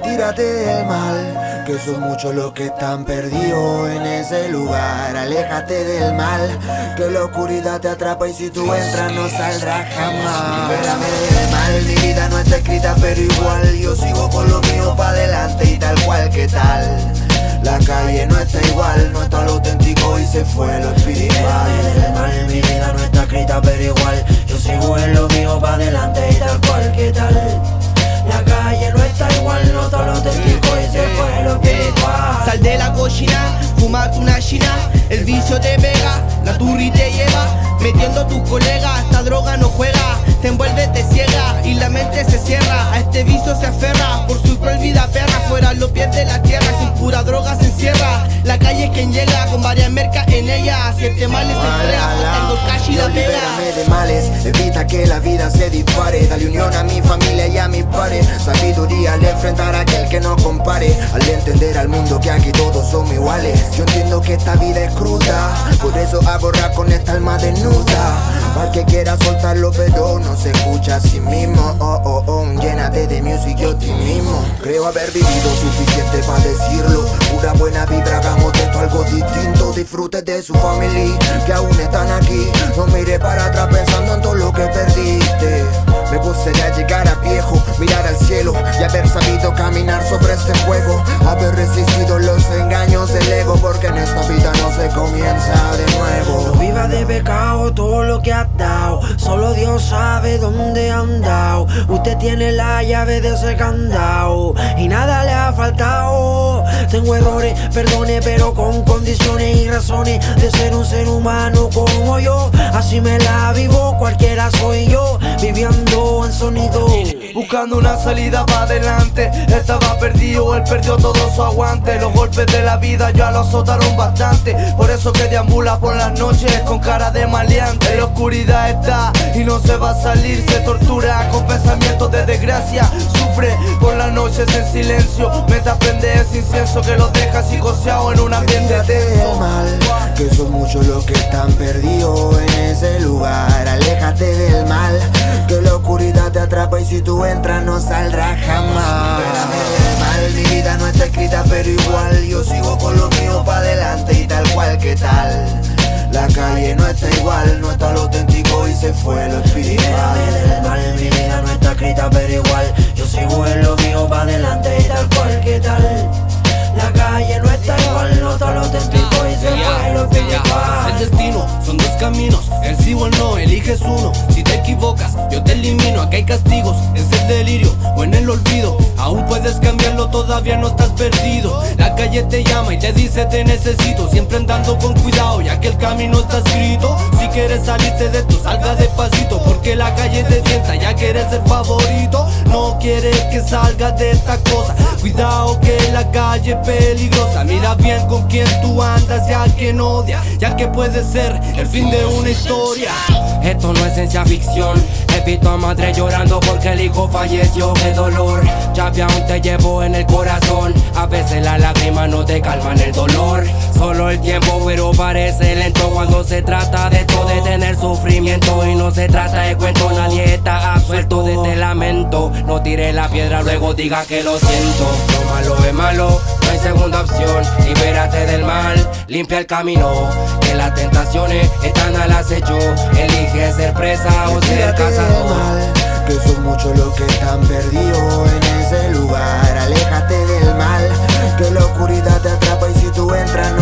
Aléjate del mal, que son muchos los que están perdidos en ese lugar. Aléjate del mal, que la oscuridad te atrapa y si tú entras no saldrás jamás. Libérame del mal, mi vida no está escrita, pero igual yo sigo con lo mío para adelante y tal cual que tal. La calle no está igual, no está lo auténtico y se fue lo espiritual. del mal, mi vida no está escrita, pero igual yo sigo en lo mío para adelante te pega, la turri te lleva, metiendo a tus colegas, esta droga no juega, te envuelve, te ciega y la mente se cierra, a este vicio se aferra, por su cruel vida perra, fuera los pies de la tierra, sin pura droga se encierra, la calle es quien llega, con varias mercas en ella, siete males se entrega, tengo cash y la pega. De males, evita que la vida se dispare. Dale unión a familia pares. Sabiduría al enfrentar a aquel que no compare. Al entender al mundo que aquí todos somos iguales. Yo entiendo que esta vida es cruda. Por eso hago rap con esta alma desnuda. Para que quiera soltarlo, pero no se escucha a sí mismo. Oh, oh, oh, llénate de music y optimismo. Creo haber vivido suficiente para decirlo. Pura buena vibra, hagamos de esto algo distinto. Disfrute de su family, que aún están aquí. No mire para atrás pensando en todo lo que perdiste. Me gustaría llegar a viejo, mirar al cielo y haber sabido caminar sobre este juego. Haber resistido los engaños del ego, porque en esta vida no se comienza de pecado todo lo que has dado. Solo Dios sabe dónde han dado. Usted tiene la llave de ese candado y nada le ha faltado. Tengo errores, perdone, pero con condiciones y razones de ser un ser humano como yo. Así me la vivo, cualquiera soy yo, viviendo en sonido. Buscando una salida para adelante. Estaba perdido, él perdió todo su aguante. Los golpes de la vida ya lo azotaron bastante. Por eso que deambula por las noches con cara de maleante. En la oscuridad está y no se va a salir. Se tortura con pensamientos de desgracia. Sufre por las noches en silencio. Mientras prende ese incienso que lo deja psicoseado en un ambiente tenso. mal, que son muchos los que están perdidos en ese lugar. Si tú entras no saldrás jamás. Libérame del mal, mi vida no está escrita, pero igual yo sigo con lo mío para adelante y tal cual que tal. La calle no está igual, no está lo auténtico y se fue lo espiritual. Del mal, mi vida no está escrita, pero igual yo sigo en lo mío para adelante y tal cual que tal. La calle no está igual, no está lo auténtico y se fue lo Es el espiritual. destino, son dos caminos, el sí o el no, eliges uno. Aquí hay castigos, es el delirio o en el olvido. Aún puedes cambiarlo, todavía no estás perdido. La calle te llama y te dice te necesito. Siempre andando con cuidado, ya que el camino está escrito. Si quieres salirte de esto, salga despacito. Porque la calle te tienta, ya que eres el favorito. No quieres que salgas de esta cosa. Cuidado que la calle es peligrosa. Mira bien con quién tú andas, ya que no odia, ya que puede ser el fin de una historia. Esto no es ciencia ficción. He visto a madre llorando porque el hijo falleció. Qué dolor, ya que aún te llevo en el corazón. A veces las lágrimas no te calman el dolor. Solo el tiempo, pero parece lento cuando se trata de cuento, nadie está absuelto de este lamento. No tire la piedra, luego diga que lo siento. Lo malo es malo, no hay segunda opción. Libérate del mal, limpia el camino. Que las tentaciones están al acecho. Elige ser presa o ser cazador. Que son muchos los que están perdidos en ese lugar. Aléjate del mal, que la oscuridad te atrapa y si tú entras no